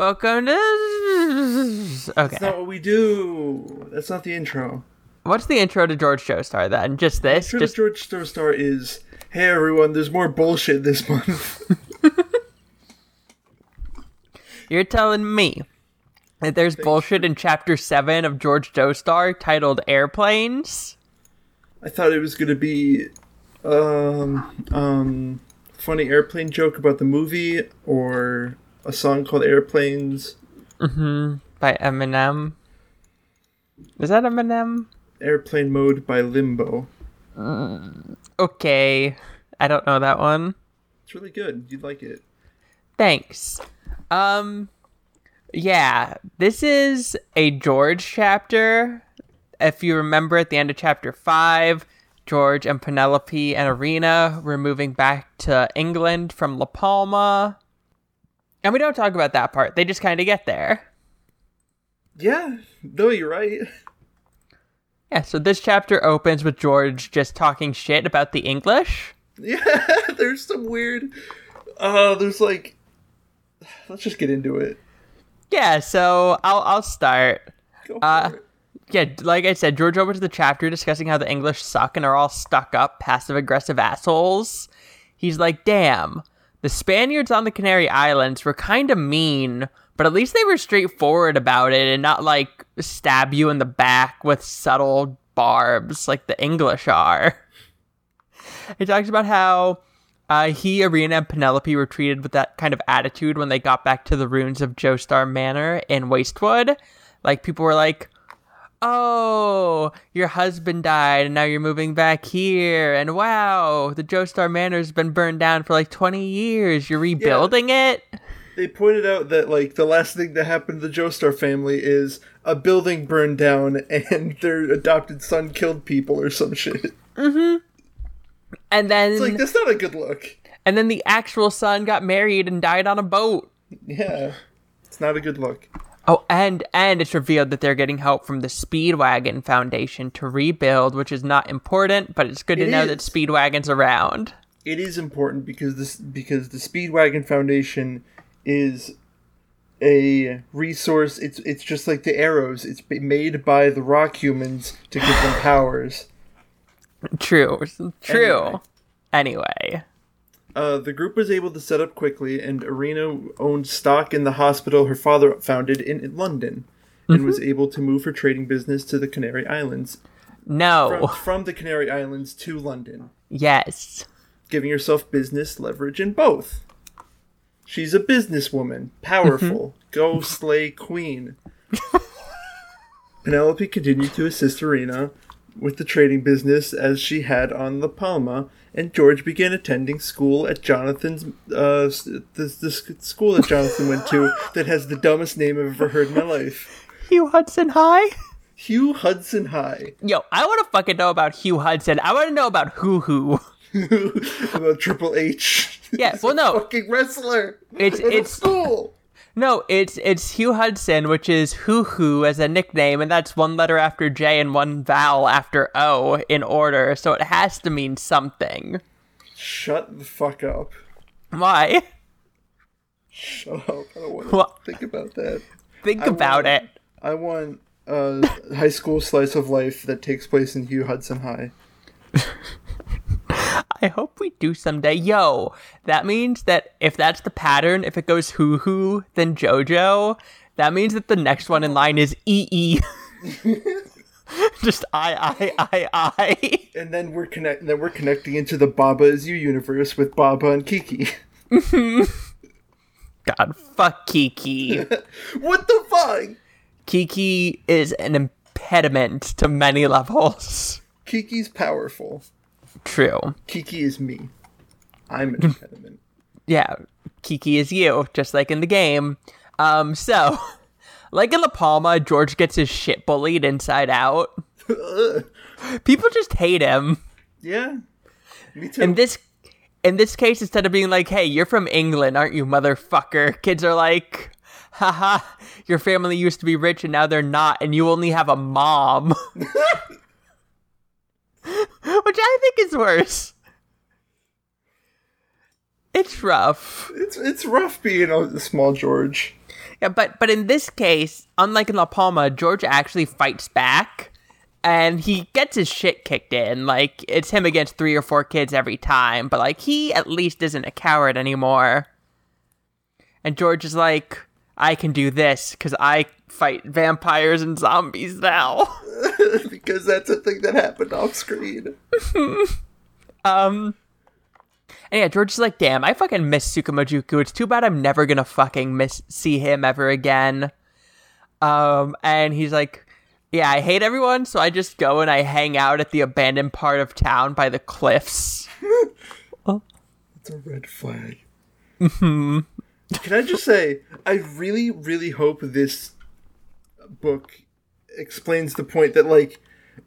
Welcome to. Okay. That's not what we do. That's not the intro. What's the intro to George Joestar then? Just this? Intro Just to George Joestar is, hey everyone, there's more bullshit this month. you're telling me that there's bullshit in chapter seven of George Joestar titled Airplanes? I thought it was gonna be, um, um, funny airplane joke about the movie or a song called Airplanes. By Eminem. Is that Eminem? Airplane Mode by Limbo. Okay. I don't know that one. It's really good. You'd like it. Thanks. Um yeah, this is a George chapter. If you remember at the end of chapter 5, George and Penelope and Arena were moving back to England from La Palma. And we don't talk about that part. They just kind of get there. Yeah, no, you're right. Yeah, so this chapter opens with George just talking shit about the English. Yeah, there's some weird. Uh, there's like. Let's just get into it. Yeah, so I'll I'll start. Go for Uh, it. Yeah, like I said, George opens the chapter discussing how the English suck and are all stuck up, passive aggressive assholes. He's like, damn, the Spaniards on the Canary Islands were kind of mean, but at least they were straightforward about it and not like stab you in the back with subtle barbs like the English are. He talks about how uh, he, Arena, and Penelope were treated with that kind of attitude when they got back to the ruins of Joestar Manor in Wastewood. Like, people were like, oh, your husband died and now you're moving back here. And wow, the Joestar Manor's been burned down for like 20 years. You're rebuilding it? They pointed out that like the last thing that happened to the Joestar family is a building burned down and their adopted son killed people or some shit. Mm-hmm. And then, It's like that's not a good look. and then the actual son got married and died on a boat. Yeah, it's not a good look. Oh, and and it's revealed that they're getting help from the Speedwagon Foundation to rebuild, which is not important, but it's good to It know that Speedwagon's around. It is important because this because the Speedwagon Foundation is a resource. It's it's just like the arrows. It's made by the rock humans to give them powers. True, true. Anyway. anyway. Uh, the group was able to set up quickly, and Arena owned stock in the hospital her father founded in, London, and was able to move her trading business to the Canary Islands No. from, from the Canary Islands to London, Yes. giving herself business leverage in both. She's a businesswoman, powerful, go slay queen. Penelope continued to assist Arena with the trading business as she had on the Palma, and George began attending school at Jonathan's uh, the, the school that Jonathan went to that has the dumbest name I've ever heard in my life. Hugh Hudson High? Hugh Hudson High. Yo, I want to fucking know about Hugh Hudson. I want to know about Hoo Hoo. About Triple H. Yeah, He's well, a no. fucking wrestler. It's- in a it's- school. No, it's it's Hugh Hudson, which is Hoo Hoo as a nickname, and that's one letter after J and one vowel after O in order, so it has to mean something. Shut the fuck up. Why? Shut up. I don't want to think about that. Think I about wanna- it. I want a high school slice of life that takes place in Hugh Hudson High. I hope we do someday. Yo, that means that if that's the pattern, if it goes Hoo Hoo, then JoJo, that means that the next one in line is EE. Just I, I, I, I. And then we're connect. Then we're connecting into the Baba is You universe with Baba and Kiki. God, fuck Kiki. what the fuck? Kiki is an impediment to many levels. Kiki's powerful. True. Kiki is me. I'm an impediment. Yeah, Kiki is you, just like in the game. Um, so, like in La Palma, George gets his shit bullied inside out. People just hate him. yeah. Me too. In this in this case, instead of being like, hey, you're from England, aren't you, motherfucker? Kids are like, haha, your family used to be rich and now they're not, and you only have a mom. Which I think is worse. It's rough. it's it's rough being a small George. Yeah, but but in this case, unlike in La Palma, George actually fights back and he gets his shit kicked in. Like it's him against three or four kids every time, but like he at least isn't a coward anymore. And George is like, I can do this because I fight vampires and zombies now. because that's a thing that happened off screen. um. And yeah, George is like, damn, I fucking miss Tsukumojuku. It's too bad I'm never gonna fucking miss see him ever again. Um, and he's like, yeah, I hate everyone, so I just go and I hang out at the abandoned part of town by the cliffs. oh. It's a red flag. Can I just say, I really, really hope this book explains the point that, like,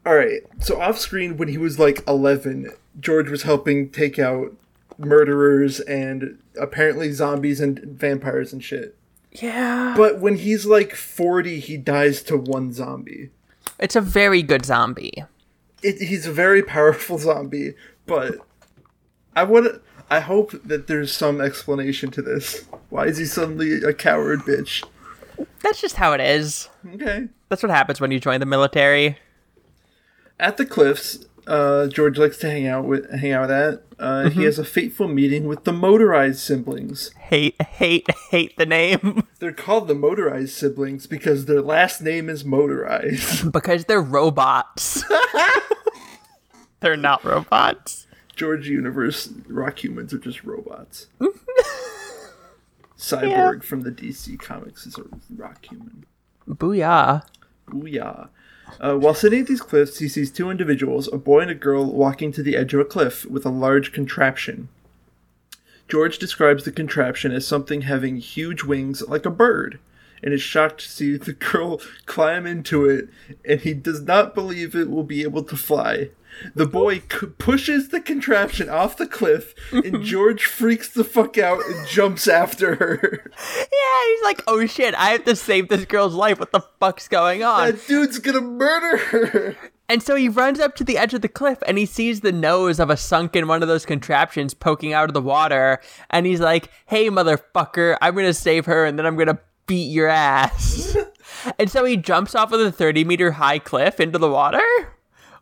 all right, so off screen when he was like 11, George was helping take out murderers and apparently zombies and vampires and shit. Yeah. But when he's like 40, he dies to one zombie. It's a very good zombie. It, he's a very powerful zombie, but I would I hope that there's some explanation to this. Why is he suddenly a coward bitch? That's just how it is. Okay. That's what happens when you join the military. At the cliffs, uh, George likes to hang out with hang out at. That. Uh, mm-hmm. He has a fateful meeting with the motorized siblings. Hate, hate, hate the name. They're called the motorized siblings because their last name is motorized. because they're robots. they're not robots. George Universe rock humans are just robots. Cyborg yeah. from the DC comics is a rock human. Booyah. Booyah. Uh, while sitting at these cliffs, he sees two individuals, a boy and a girl, walking to the edge of a cliff with a large contraption. George describes the contraption as something having huge wings like a bird, and is shocked to see the girl climb into it, and he does not believe it will be able to fly. The boy c- pushes the contraption off the cliff, and George freaks the fuck out and jumps after her. Yeah, he's like, "Oh shit, I have to save this girl's life. What the fuck's going on?" That dude's gonna murder her. And so he runs up to the edge of the cliff and he sees the nose of a sunken one of those contraptions poking out of the water. And he's like, hey, motherfucker, I'm going to save her and then I'm going to beat your ass. and so he jumps off of the 30 meter high cliff into the water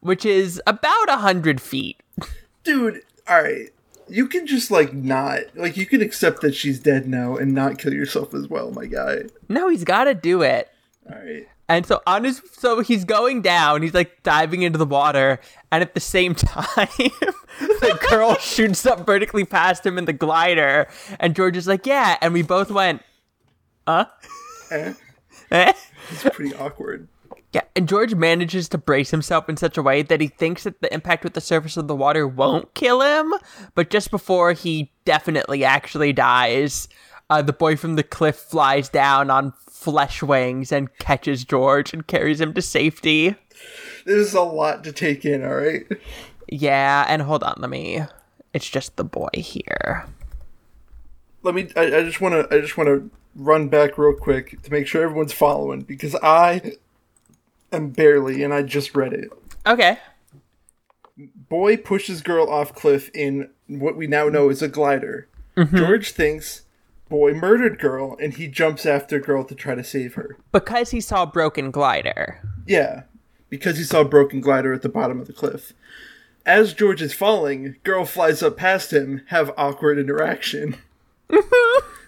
which is about a hundred feet. Dude, all right. You can just like not like you can accept that she's dead now and not kill yourself as well, my guy. No, he's got to do it. All right. And so on his, so he's going down. He's like diving into the water, and at the same time, the girl shoots up vertically past him in the glider, and George is like, "Yeah," and we both went, "Huh." Eh? eh? It's pretty awkward. Yeah, and George manages to brace himself in such a way that he thinks that the impact with the surface of the water won't kill him, but just before he definitely actually dies, uh, the boy from the cliff flies down on flesh wings and catches George and carries him to safety. There's a lot to take in, alright? Yeah, and hold on, let me. It's just the boy here. Let me. I, I just want to. I just want to run back real quick to make sure everyone's following because I am barely, and I just read it. Okay. Boy pushes girl off cliff in what we now know is a glider. Mm-hmm. George thinks boy murdered girl, and he jumps after girl to try to save her. Because he saw broken glider. Yeah, because he saw broken glider at the bottom of the cliff. As George is falling, girl flies up past him, have awkward interaction.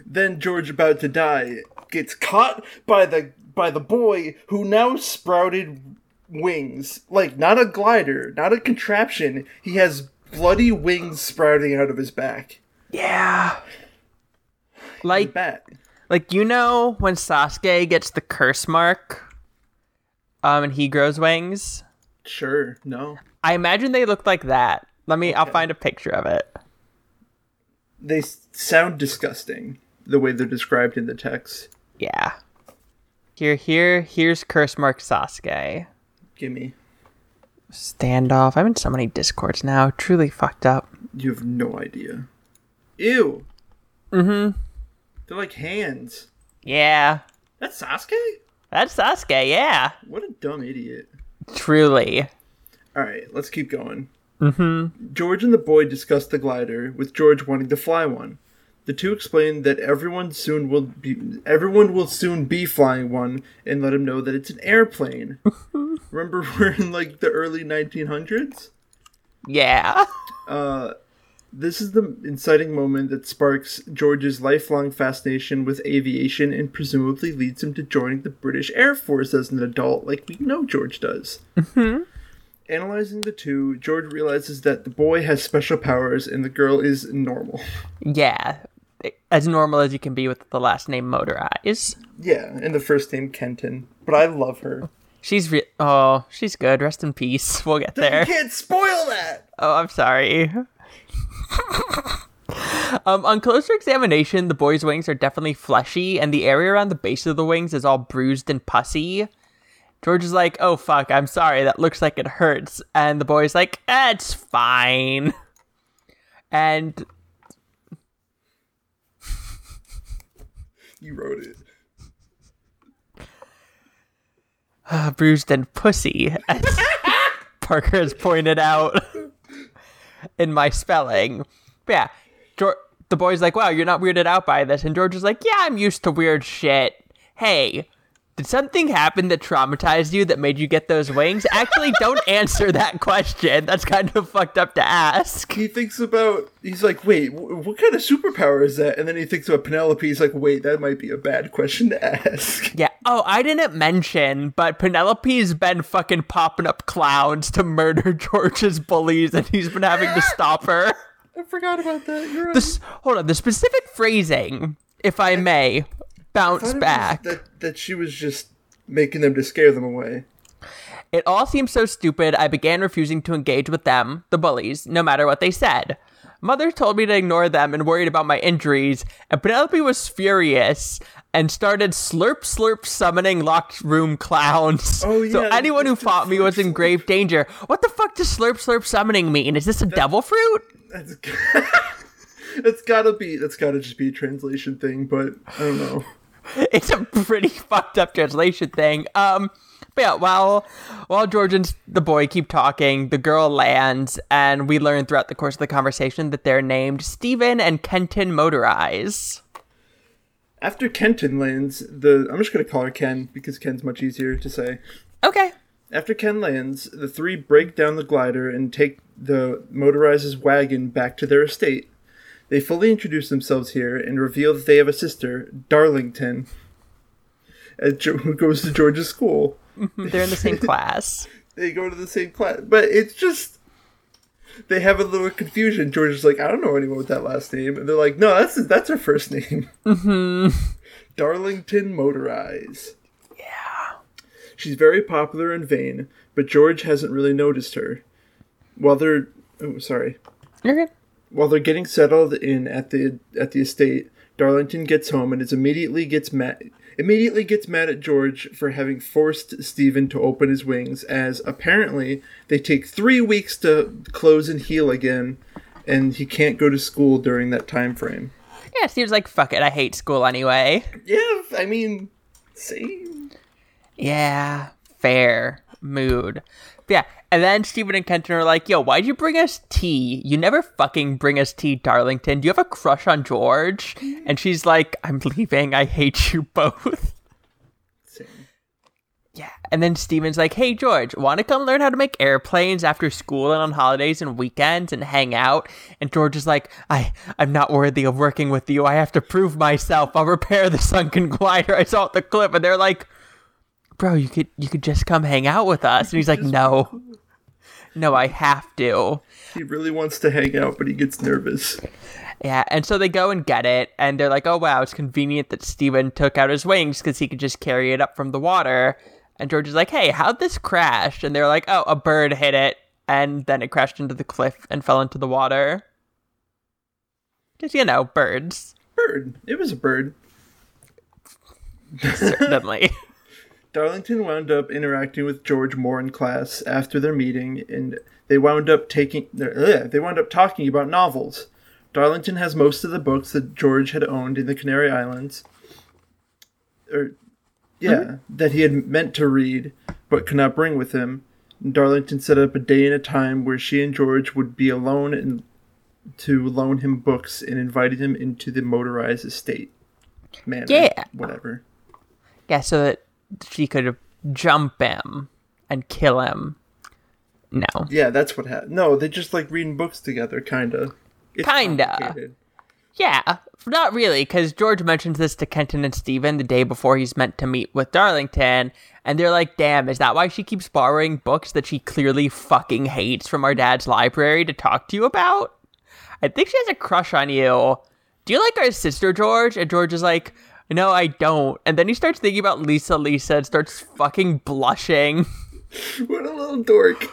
then George, about to die, gets caught by the by the boy who now sprouted wings. Like, not a glider, not a contraption. He has bloody wings sprouting out of his back. Yeah. Like, like you know when Sasuke gets the curse mark, um, and he grows wings. Sure. No. I imagine they look like that. Let me. Okay. I'll find a picture of it. They sound disgusting the way they're described in the text. Yeah. Here, here, here's curse mark Sasuke. Gimme. Standoff. I'm in so many discords now. Truly fucked up. You have no idea. Ew. Mm-hmm. They're like hands. Yeah. That's Sasuke? That's Sasuke, yeah. What a dumb idiot. Truly. Alright, let's keep going. Mm-hmm. George and the boy discuss the glider, with George wanting to fly one. The two explain that everyone soon will be everyone will soon be flying one and let him know that it's an airplane. Remember we're in like the early 1900s? Yeah. Uh this is the inciting moment that sparks George's lifelong fascination with aviation and presumably leads him to joining the British Air Force as an adult, like we know George does. Analyzing the two, George realizes that the boy has special powers and the girl is normal. Yeah. As normal as you can be with the last name Motorize. Yeah, and the first name Kenton, but I love her. She's re- oh, she's good. Rest in peace. We'll get there. You can't spoil that. Oh, I'm sorry. um, on closer examination, the boy's wings are definitely fleshy, and the area around the base of the wings is all bruised and pussy. George is like, "Oh fuck, I'm sorry. That looks like it hurts," and the boy's like, eh, "It's fine." And You wrote it. uh, bruised and pussy, as Parker has pointed out in my spelling. But yeah, George, the boy's like, wow, you're not weirded out by this. And George is like, yeah, I'm used to weird shit. Hey, did something happen that traumatized you that made you get those wings? Actually, don't answer that question. That's kind of fucked up to ask. He thinks about. He's like, wait, wh- what kind of superpower is that? And then he thinks about Penelope. He's like, wait, that might be a bad question to ask. Yeah. Oh, I didn't mention, but Penelope's been fucking popping up clowns to murder George's bullies, and he's been having to stop her. I forgot about that. You're right. This, hold on, the specific phrasing, if I may, bounce thought it was back. That that she was just making them to scare them away. It all seemed so stupid, I began refusing to engage with them, the bullies, no matter what they said. Mother told me to ignore them and worried about my injuries, and Penelope was furious and started slurp slurp summoning locked room clowns. Oh, yeah, So anyone who fought me was in grave danger. What the fuck does slurp slurp summoning mean? Is this a devil fruit? That's that's gotta be that's gotta just be a translation thing, but I don't know. it's a pretty fucked up translation thing. Um, but yeah, while while George and the boy keep talking, the girl lands, and we learn throughout the course of the conversation that they're named Stephen and Kenton Motorize. After Kenton lands, the I'm just gonna call her Ken because Ken's much easier to say. Okay. After Ken lands, the three break down the glider and take the motorizes wagon back to their estate. They fully introduce themselves here and reveal that they have a sister, Darlington, at Jo- who goes to George's school. They're in the same class. They go to the same class, but it's just they have a little confusion. George is like, I don't know anyone with that last name, and they're like, No, that's that's her first name. Mm-hmm. Darlington Motorize. Yeah. She's very popular and vain, but George hasn't really noticed her. While they're oh sorry. You're good. While they're getting settled in at the at the estate, Darlington gets home and is immediately gets mad immediately gets mad at George for having forced Stephen to open his wings as apparently they take 3 weeks to close and heal again and he can't go to school during that time frame. Yeah, Steve's like, fuck it, I hate school anyway. Yeah, I mean, same. Yeah, fair mood. But yeah, and then Stephen and Kenton are like, yo, why'd you bring us tea? You never fucking bring us tea, Darlington. Do you have a crush on George? Mm-hmm. And she's like, I'm leaving. I hate you both. Same. Yeah. And then Steven's like, hey, George, want to come learn how to make airplanes after school and on holidays and weekends and hang out? And George is like, I, I'm not worthy of working with you. I have to prove myself. I'll repair the sunken glider I saw at the cliff. And they're like, bro, you could, you could just come hang out with us. And he's like, no, no, I have to. He really wants to hang out, but he gets nervous. Yeah, and so they go and get it, and they're like, oh, wow, it's convenient that Steven took out his wings because he could just carry it up from the water. And George is like, hey, how'd this crash? And they're like, oh, a bird hit it, and then it crashed into the cliff and fell into the water. Because, you know, birds, Bird. It was a bird. certainly. Darlington wound up interacting with George more in class after their meeting, and they wound up taking ugh, they wound up talking about novels. Darlington has most of the books that George had owned in the Canary Islands, or yeah, mm-hmm. that he had meant to read but could not bring with him. And Darlington set up a day and a time where she and George would be alone and to loan him books and invited him into the motorized estate. Man, Yeah. whatever. Yeah, so that she could jump him and kill him. No. Yeah, that's what happened. No, they just like reading books together, kinda. It's Kinda. Yeah, not really, because George mentions this to Kenton and Steven the day before he's meant to meet with Darlington, and they're like, damn, is that why she keeps borrowing books that she clearly fucking hates from our dad's library to talk to you about? I think she has a crush on you. Do you like our sister, George? And George is like, no, I don't. And then he starts thinking about Lisa Lisa and starts fucking blushing. What a little dork.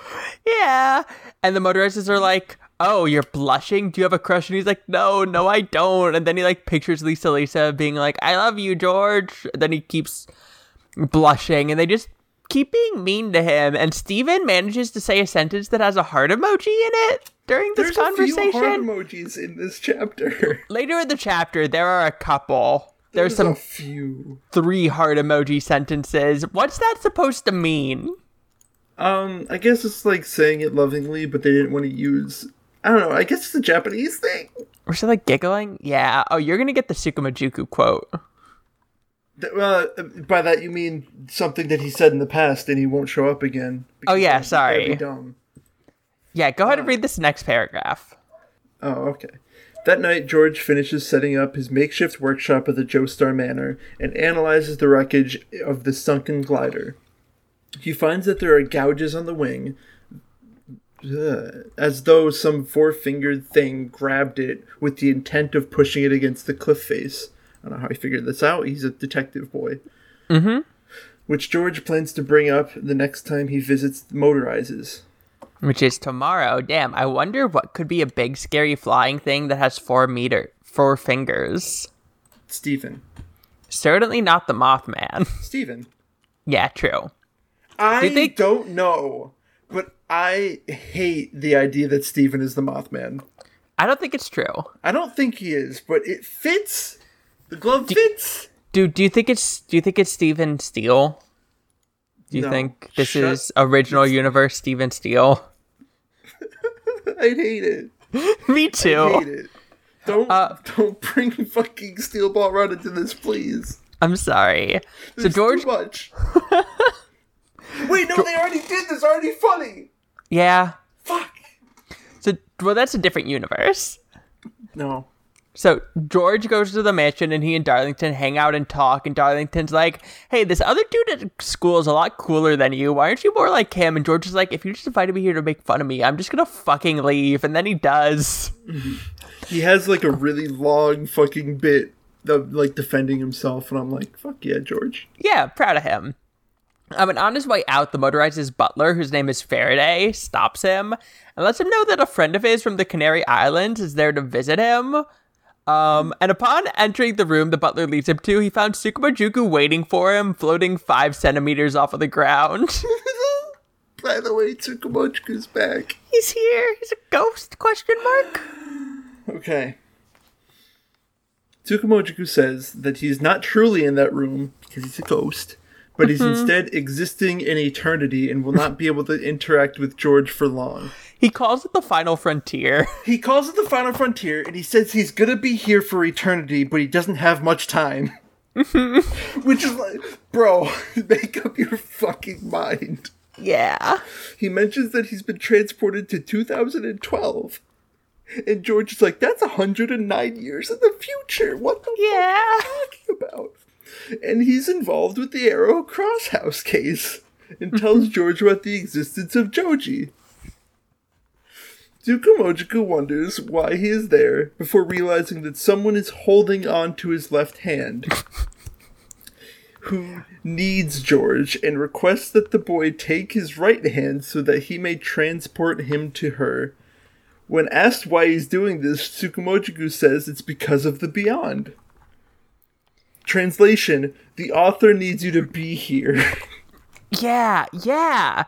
yeah. And the motorists are like, oh, you're blushing? Do you have a crush? And he's like, no, no, I don't. And then he like pictures Lisa Lisa being like, I love you, George. And then he keeps blushing and they just keep being mean to him. And Steven manages to say a sentence that has a heart emoji in it during this There's a few heart conversation. emojis in this chapter. Later in the chapter, there are a couple. There's There's some few. three heart emoji sentences. What's that supposed to mean? Um, I guess it's like saying it lovingly, but they didn't want to use. I don't know. I guess it's a Japanese thing. Or she like giggling? Yeah. Oh, you're gonna get the Tsukumojuku quote. Uh, by that you mean something that he said in the past, and he won't show up again. Oh, yeah, sorry. dumb. Yeah, go ahead and read this next paragraph. Oh, okay. That night, George finishes setting up his makeshift workshop at the Joestar Manor and analyzes the wreckage of the sunken glider. He finds that there are gouges on the wing, as though some four fingered thing grabbed it with the intent of pushing it against the cliff face. I don't know how he figured this out. He's a detective boy. Mm-hmm. Which George plans to bring up the next time he visits Motorizes. Which is tomorrow. Damn, I wonder what could be a big scary flying thing that has four meter four fingers. Stephen. Certainly not the Mothman. Stephen. yeah, true. I you think- don't know, but I hate the idea that Stephen is the Mothman. I don't think it's true. I don't think he is, but it fits. The glove fits. Do do you think it's do you think it's Steven Steele? Do you No. think this Shut- is original universe Steven Steele? I'd hate it. Me Hate too. it. Don't Uh, don't bring fucking Steel Ball Run into this, please. I'm sorry. So It's George too much. Wait, no, they already did this. Already funny. Yeah. Fuck. So well that's a different universe. No. So George goes to the mansion and he and Darlington hang out and talk and Darlington's like, "Hey, this other dude at school is a lot cooler than you. Why aren't you more like him?" And George is like, "If you just invited me here to make fun of me, I'm just going to fucking leave." And then he does. He has like a really long fucking bit of like defending himself, and I'm like, fuck yeah, George. Yeah, proud of him. Um, and on his way out, the motorized butler, whose name is Faraday, stops him and lets him know that a friend of his from the Canary Islands is there to visit him. Um, and upon entering the room the butler leads him to, he found Tsukumojuku waiting for him, floating five centimeters off of the ground. By the way, Tsukumojuku's back. He's here. He's a ghost? Question mark. Okay. Tsukumojuku says that he's not truly in that room because he's a ghost, but he's instead existing in eternity and will not be able to interact with George for long. He calls it the final frontier. He calls it the final frontier and he says he's gonna be here for eternity, but he doesn't have much time. Which is like, bro, make up your fucking mind. yeah. He mentions that he's been transported to 2012. And George is like, that's 109 years in the future. What the Yeah. fuck are you talking about? And he's involved with the Arrow Crosshouse case and tells mm-hmm. George about the existence of Joji. Tsukumojuku wonders why he is there before realizing that someone is holding on to his left hand. Who needs George and requests that the boy take his right hand so that he may transport him to her. When asked why he's doing this, Tsukumojiku says it's because of the beyond. Translation The author needs you to be here. Yeah, yeah.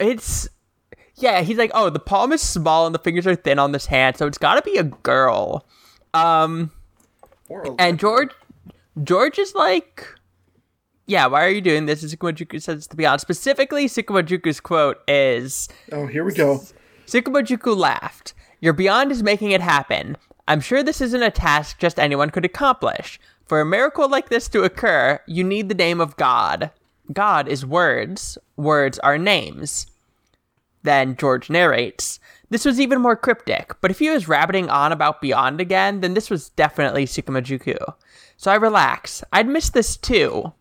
It's yeah, he's like, "Oh, the palm is small and the fingers are thin on this hand, so it's got to be a girl." Um and George George is like yeah, why are you doing this? And Tsukumojuku says to be honest. Specifically, Tsukumojuku's quote is Oh, here we go. Tsukumojuku laughed. Your beyond is making it happen. I'm sure this isn't a task just anyone could accomplish. For a miracle like this to occur, you need the name of God. God is words, words are names. Then George narrates. This was even more cryptic, but if he was rabbiting on about Beyond again, then this was definitely Tsukumojuku. So I relax. I'd miss this too.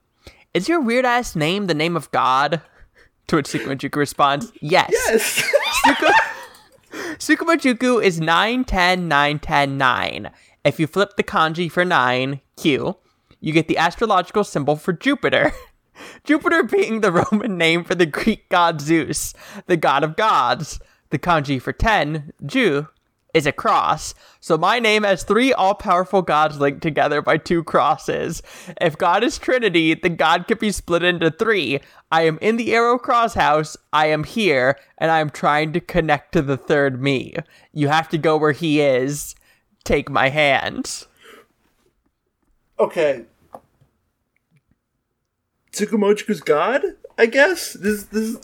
Is your weird ass name the name of God? To which Tsukumojuku responds, Yes. Yes. Suku- Tsukumojuku is 9, 10, 9, 10, 9. If you flip the kanji for 9, Q, you get the astrological symbol for Jupiter. Jupiter being the Roman name for the Greek god Zeus, the god of gods. The kanji for 10, Ju, is a cross. So my name has three all powerful gods linked together by two crosses. If God is Trinity, then God could be split into three. I am in the arrow cross house, I am here, and I am trying to connect to the third me. You have to go where he is. Take my hand. okay. Tsukumojuku's god, I guess. This this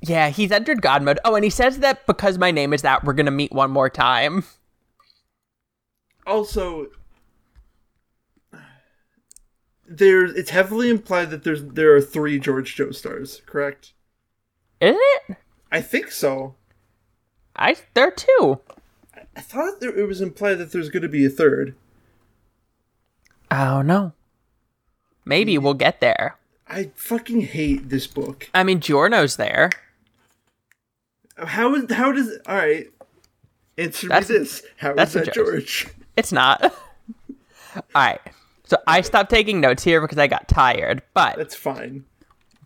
Yeah, he's entered God mode. Oh, and he says that because my name is that, we're gonna meet one more time. also there's it's heavily implied that there's there are three George Joestars, correct? Isn't it? I think so. I there are two. I thought there, it was implied that there's going to be a third. Oh no. Maybe we'll get there. I fucking hate this book. I mean, Giorno's there. How is how does all right? Answer That's- me this: How is that's a that joke. George? It's not. All right. So I stopped taking notes here because I got tired. But That's fine.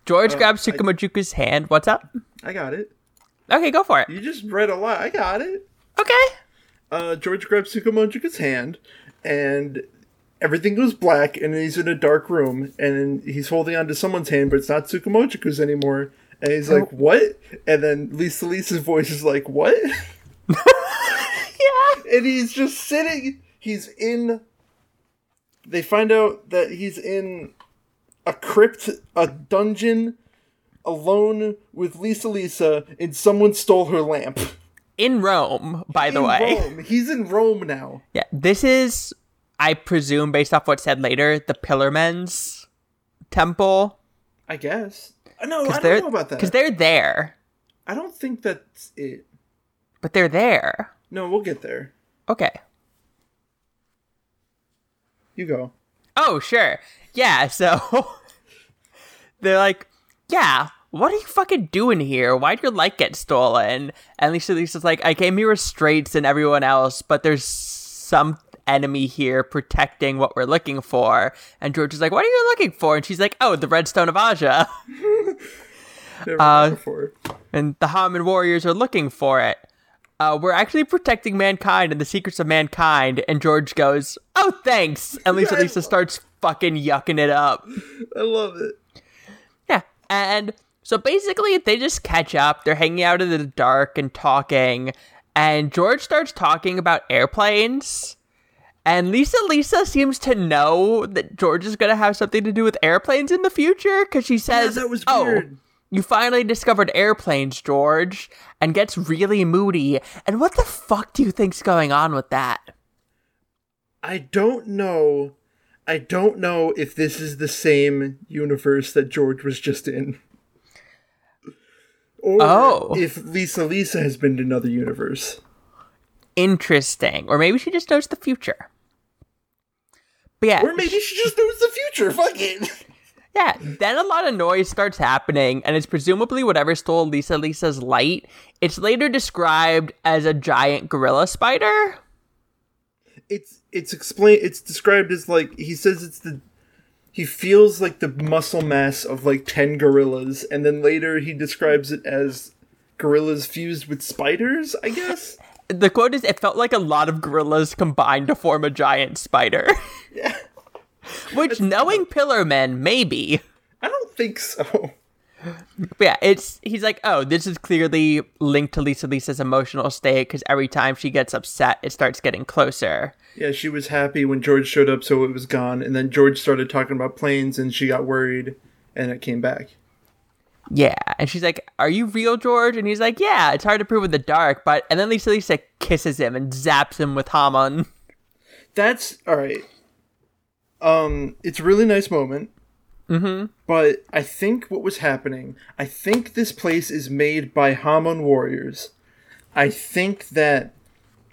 George grabs Tsukumojuku's hand. What's up? I got it. Okay, go for it. You just read a lot. I got it. Okay. Uh, George grabs Tsukumojuku's hand, and everything goes black, and he's in a dark room, and he's holding onto someone's hand, but it's not Tsukumojuku's anymore. And he's like, "What?" And then Lisa Lisa's voice is like, "What?" Yeah. and he's just sitting. He's in. They find out that he's in a crypt, a dungeon, alone with Lisa Lisa, and someone stole her lamp. In Rome, by the way. Rome. He's in Rome now. Yeah. This is, I presume, based off what's said later, the Pillarmen's temple. I guess. Uh, No, I don't know about that. because they're there, I don't think that's it. but they're there. No, we'll get there. Okay. You go. Oh, sure. Yeah, so they're like, yeah, what are you fucking doing here? Why'd your light get stolen? And Lisa Lisa's like, I came here with Straizo and everyone else, but there's some enemy here protecting what we're looking for. And George is like, what are you looking for? And she's like, oh, the Redstone of Aja. Uh, and the Hamon warriors are looking for it. Uh, we're actually protecting mankind and the secrets of mankind. And George goes, oh, thanks. And Lisa Yeah, I Lisa love- starts fucking yucking it up. I love it. Yeah. And so basically, they just catch up. They're hanging out in the dark and talking. And George starts talking about airplanes. And Lisa Lisa seems to know that George is going to have something to do with airplanes in the future because she says, that was Oh, weird." you finally discovered airplanes, George. And gets really moody. And what the fuck do you think's going on with that? I don't know. I don't know if this is the same universe that George was just in. Or Oh. if Lisa Lisa has been to another universe. Interesting. Or maybe she just knows the future. But yeah. Or maybe she just knows the future. Fuck it. Yeah, then a lot of noise starts happening, and it's presumably whatever stole Lisa Lisa's light. It's later described as a giant gorilla spider. It's it's explained it's described as like he says it's the he feels like the muscle mass of like 10 gorillas and then later he describes it as gorillas fused with spiders, I guess. The quote is, "It felt like a lot of gorillas combined to form a giant spider." Yeah. Which, knowing Pillarmen, maybe. I don't think so. But yeah, it's he's like, oh, this is clearly linked to Lisa Lisa's emotional state because every time she gets upset, it starts getting closer. Yeah, she was happy when George showed up, so it was gone. And then George started talking about planes, and she got worried, and it came back. Yeah, and she's like, "Are you real, George?" And he's like, "Yeah, it's hard to prove in the dark." But and then Lisa Lisa kisses him and zaps him with Hamon. That's all right. Um, it's a really nice moment. Mm-hmm. But I think what was happening, I think this place is made by Hamon warriors. I think that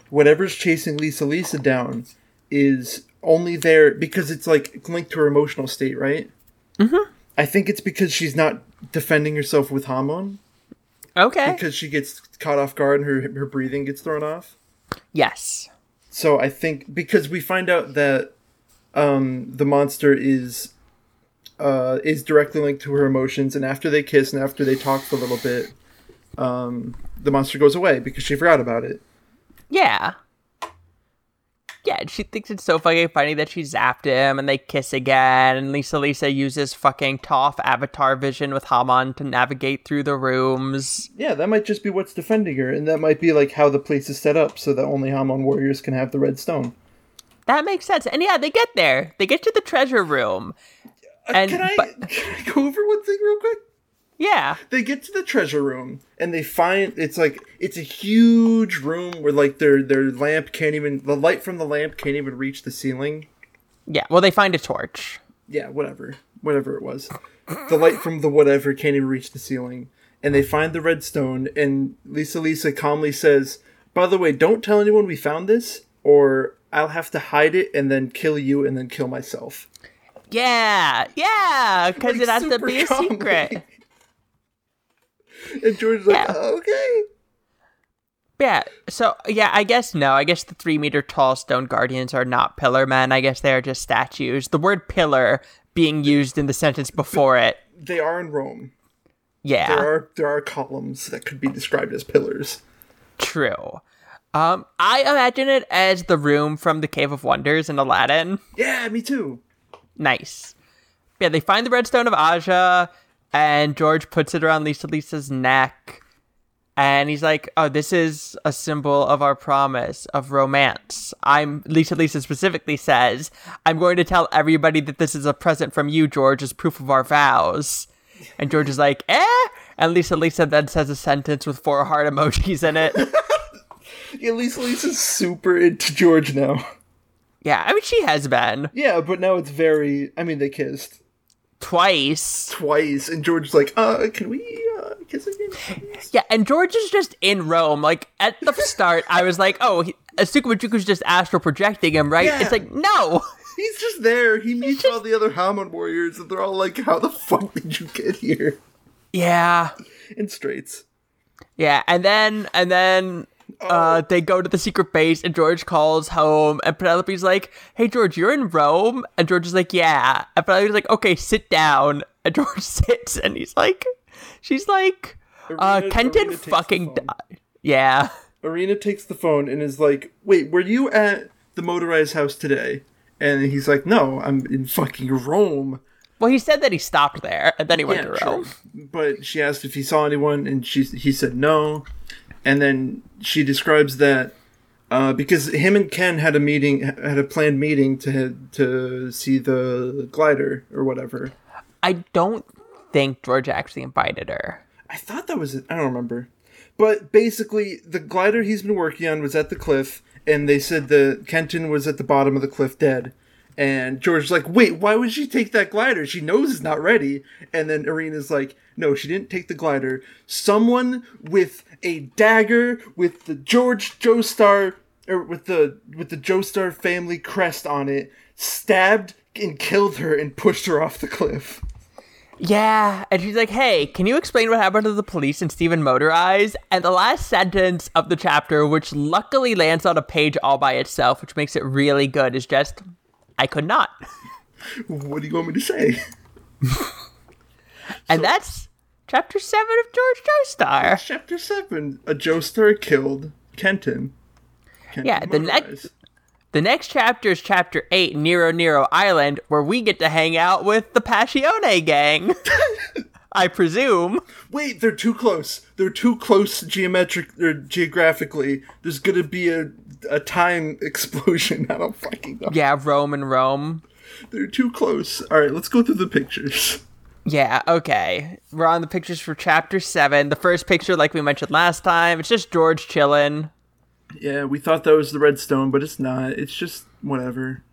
whatever's chasing Lisa Lisa down is only there because it's like linked to her emotional state, right? Mm-hmm. I think it's because she's not defending herself with Hamon Okay. because she gets caught off guard and her her breathing gets thrown off. yes. So I think because we find out that um, the monster is uh, is directly linked to her emotions, and after they kiss and after they talk for a little bit, um, the monster goes away because she forgot about it. Yeah. Yeah, she thinks it's so fucking funny that she zapped him and they kiss again. And Lisa Lisa uses fucking Toph avatar vision with Hamon to navigate through the rooms. Yeah, that might just be what's defending her, and that might be like how the place is set up so that only Hamon warriors can have the red stone. That makes sense. And yeah, they get there. They get to the treasure room. Uh, and can I but- can I go over one thing real quick? Yeah. they get to the treasure room and they find it's like it's a huge room where like their their lamp can't even the light from the lamp can't even reach the ceiling. Yeah. Well, they find a torch. Yeah, whatever. Whatever it was. The light from the whatever can't even reach the ceiling. And they find the red stone and Lisa Lisa calmly says, "By the way, don't tell anyone we found this or I'll have to hide it and then kill you and then kill myself." Yeah. Yeah. Because Like, it has to be a secret. And George's like, Yeah. "Okay." Yeah. So yeah, I guess no. I guess the three meter tall stone guardians are not pillar men. I guess they are just statues. The word pillar being used in the sentence before it. They are in Rome. Yeah. There are there are columns that could be described as pillars. True. Um, I imagine it as the room from the Cave of Wonders in Aladdin. Yeah, me too. Nice. Yeah, they find the Redstone of Aja, and George puts it around Lisa Lisa's neck, and he's like, "Oh, this is a symbol of our promise of romance." I'm Lisa Lisa specifically says, "I'm going to tell everybody that this is a present from you, George, as proof of our vows." And George is like, "Eh?" And Lisa Lisa then says a sentence with four heart emojis in it. Yeah, Lisa Lisa's super into George now. yeah, I mean she has been Yeah, but now it's very. I mean, they kissed twice. twice, and George's like, "Uh, can we uh, kiss again?" please?" Yeah, and George is just in Rome. Like at the start, I was like, "Oh, he- Asuka Majuku's just astral projecting him, right?" Yeah. It's like, no. He's just there. He meets all the other Hamon warriors, and they're all like, "How the fuck did you get here?" Yeah, In straights. yeah, and then and then uh, they go to the secret base, and George calls home, and Penelope's like, "Hey, George, you're in Rome," and George is like, "Yeah," and Penelope's like, "Okay, sit down," and George sits, and he's like, "She's like, uh, Arena- Kenton Arena fucking died." Yeah. Arena takes the phone and is like, "Wait, were you at the motorized house today?" And he's like, "No, I'm in fucking Rome." Well, he said that he stopped there, and then he went to true. Rome. But she asked if he saw anyone, and she he said no. And then she describes that uh, because him and Ken had a meeting, had a planned meeting to to see the glider or whatever. I don't think George actually invited her. I thought that was it. I don't remember. But basically, the glider he's been working on was at the cliff, and they said that Kenton was at the bottom of the cliff dead. And George's like, wait, why would she take that glider? She knows it's not ready. And then Arena's like, no, she didn't take the glider. Someone with a dagger with the George Joestar or with the with the Joestar family crest on it stabbed and killed her and pushed her off the cliff. Yeah, and she's like, "Hey, can you explain what happened to the police and Stephen Motorized?" And the last sentence of the chapter, which luckily lands on a page all by itself, which makes it really good, is just, "I could not," What do you want me to say? and that's chapter seven of George Joestar. Chapter 7 A Joestar killed Kenton. Kenton Yeah, the next- The next chapter is chapter eight, Nero Nero Island, where we get to hang out with the Passione gang. I presume. Wait, they're too close. They're too close geometric or geographically. There's gonna be a a time explosion. I don't fucking know. Yeah, Rome and Rome. They're too close. All right, let's go through the pictures. Yeah, okay. We're on the pictures for chapter seven. The first picture, like we mentioned last time, it's just George chilling. Yeah, we thought that was the redstone, but it's not. It's just whatever.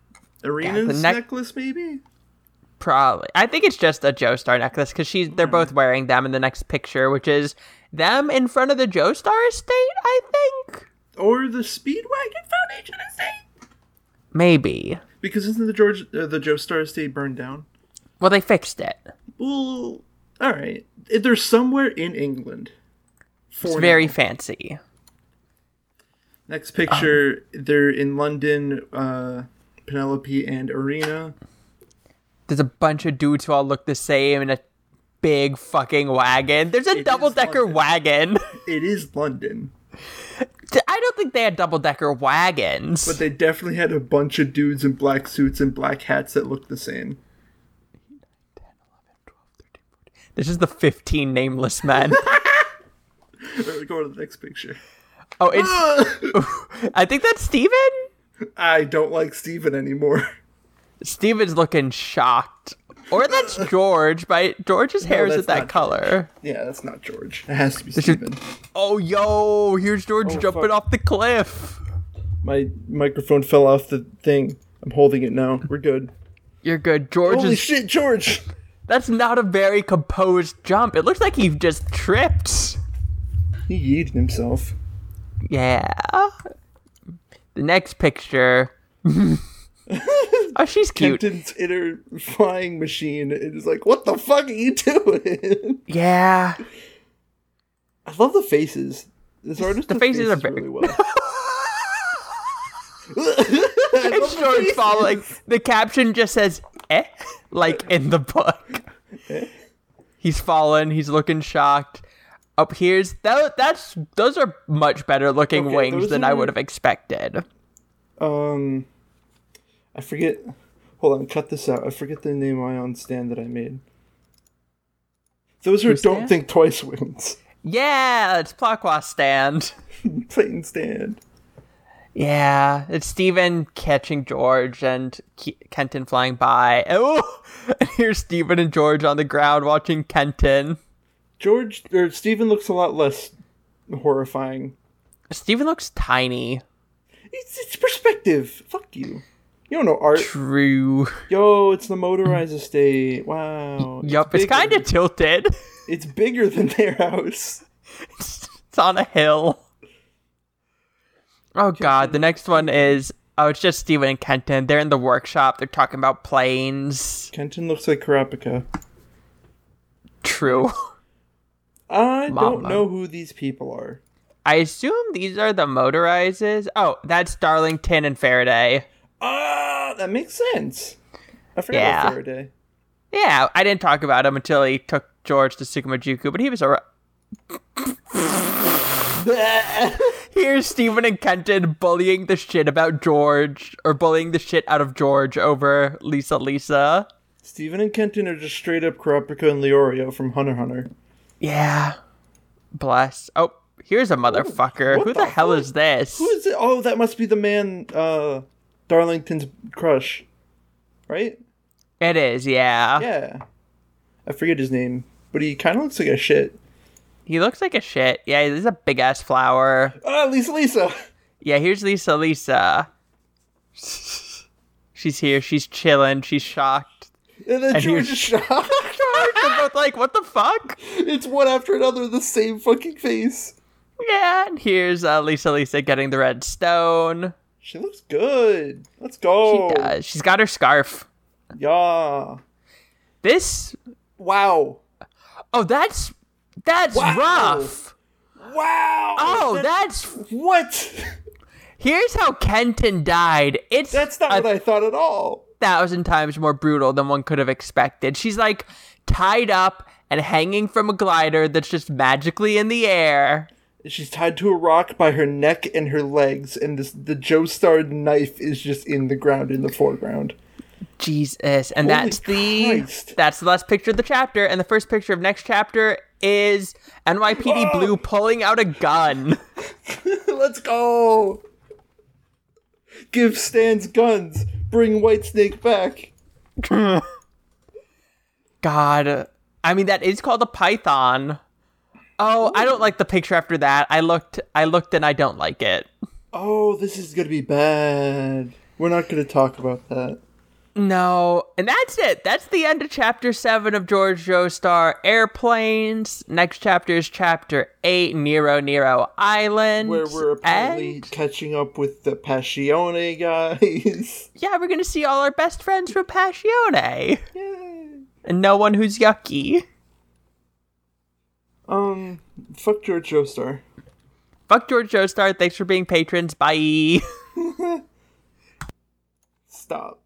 Arena's neck- necklace, maybe. Probably. I think it's just a Joestar necklace because she's they're both wearing them in the next picture, which is them in front of the Joestar estate, I think. Or the Speedwagon Foundation estate. Maybe. Because isn't the George uh, the Joestar estate burned down? Well, they fixed it. Well, all right. They're somewhere in England. It's now. very fancy. Next picture, they're in London. Uh, Penelope and Arena. There's a bunch of dudes who all look the same in a big fucking wagon. There's a double decker wagon. It is London, I don't think they had double decker wagons. but they definitely had a bunch of dudes in black suits and black hats that looked the same. this is the 15 nameless men. Go to the next picture. oh, it's. I think that's Steven? I don't like Steven anymore. Steven's looking shocked. Or that's George, but George's hair is that's at that not color. Yeah, that's not George. It has to be Steven. Oh, yo, here's George Oh, jumping fuck. off the cliff. My microphone fell off the thing. I'm holding it now. We're good. You're good. George Holy is. shit, George! That's not a very composed jump. It looks like he just tripped. He yeeted himself. Yeah. The next picture. oh, she's cute. Kenton's in her flying machine and is like, what the fuck are you doing? Yeah. I love the faces. This artist The does faces are very- really well. It's faces. following. The caption just says, eh, like in the book. He's fallen. He's looking shocked. Up here's that. That's those are much better looking Okay, wings than I would have expected. Um, I forget. Hold on, cut this out. I forget the name of my own stand that I made. Those are Whose don't stand? think twice wings. Yeah, it's Plakwa stand. Plain stand. Yeah, it's Steven catching George and Ke- Kenton flying by. Oh, and here's Steven and George on the ground watching Kenton. George or Steven looks a lot less horrifying. Steven looks tiny. It's it's perspective. Fuck you. You don't know art. True. Yo, it's the motorized estate. Wow. Yup, it's bigger. kind of tilted. It's bigger than their house. it's on a hill. Oh god, the next one is oh, it's just Steven and Kenton. They're in the workshop. They're talking about planes. Kenton looks like Kurapika. True. I don't know who these people are. I assume these are the motorizes. Oh, that's Darlington and Faraday. Ah, that makes sense. I forgot Yeah. about Faraday. Yeah, I didn't talk about him until he took George to Tsukumojuku, but he was alright. Here's Stephen and Kenton bullying the shit about George, or bullying the shit out of George over Lisa Lisa. Stephen and Kenton are just straight up Kurapika and Leorio from Hunter Hunter. Yeah. Bless. Oh, here's a motherfucker. what Who the, the hell fuck? is this? Who is it? Oh, that must be the man, uh, Darlington's crush. Right? It is, yeah. Yeah. I forget his name, but he kind of looks like a shit. He looks like a shit. Yeah, he's a big ass flower. Ah, Lisa Lisa! Yeah, here's Lisa Lisa. She's here. She's chilling. She's shocked. And then And George is shocked. They're both like, what the fuck? it's one after another, the same fucking face. Yeah, and here's uh, Lisa Lisa getting the red stone. She looks good. Let's go. She does. She's got her scarf. Yeah. This. Wow. Oh, that's that's Wow. rough. Wow. Oh, That's- that's. what? Here's how Kenton died. It's That's not what I thought at all. thousand times more brutal than one could have expected. She's like tied up and hanging from a glider that's just magically in the air. She's tied to a rock by her neck and her legs, and this the Joestar knife is just in the ground in the foreground. Jesus, and Holy that's the Christ. that's the last picture of the chapter, and the first picture of next chapter is NYPD Oh. Blue pulling out a gun. Let's go. Give Stan's guns. Bring Whitesnake back. God, I mean, that is called a python. Oh, I don't like the picture after that. I looked, I looked, and I don't like it. Oh, this is gonna be bad. We're not gonna talk about that. No, and that's it. That's the end of chapter seven of George Joestar Airplanes. Next chapter is chapter eight, Nero Nero Island. Where we're apparently and- catching up with the Passione guys. yeah, we're gonna see all our best friends from Passione, Yay. and no one who's yucky. Um, fuck George Joestar. Fuck George Joestar. Thanks for being patrons. Bye. Stop.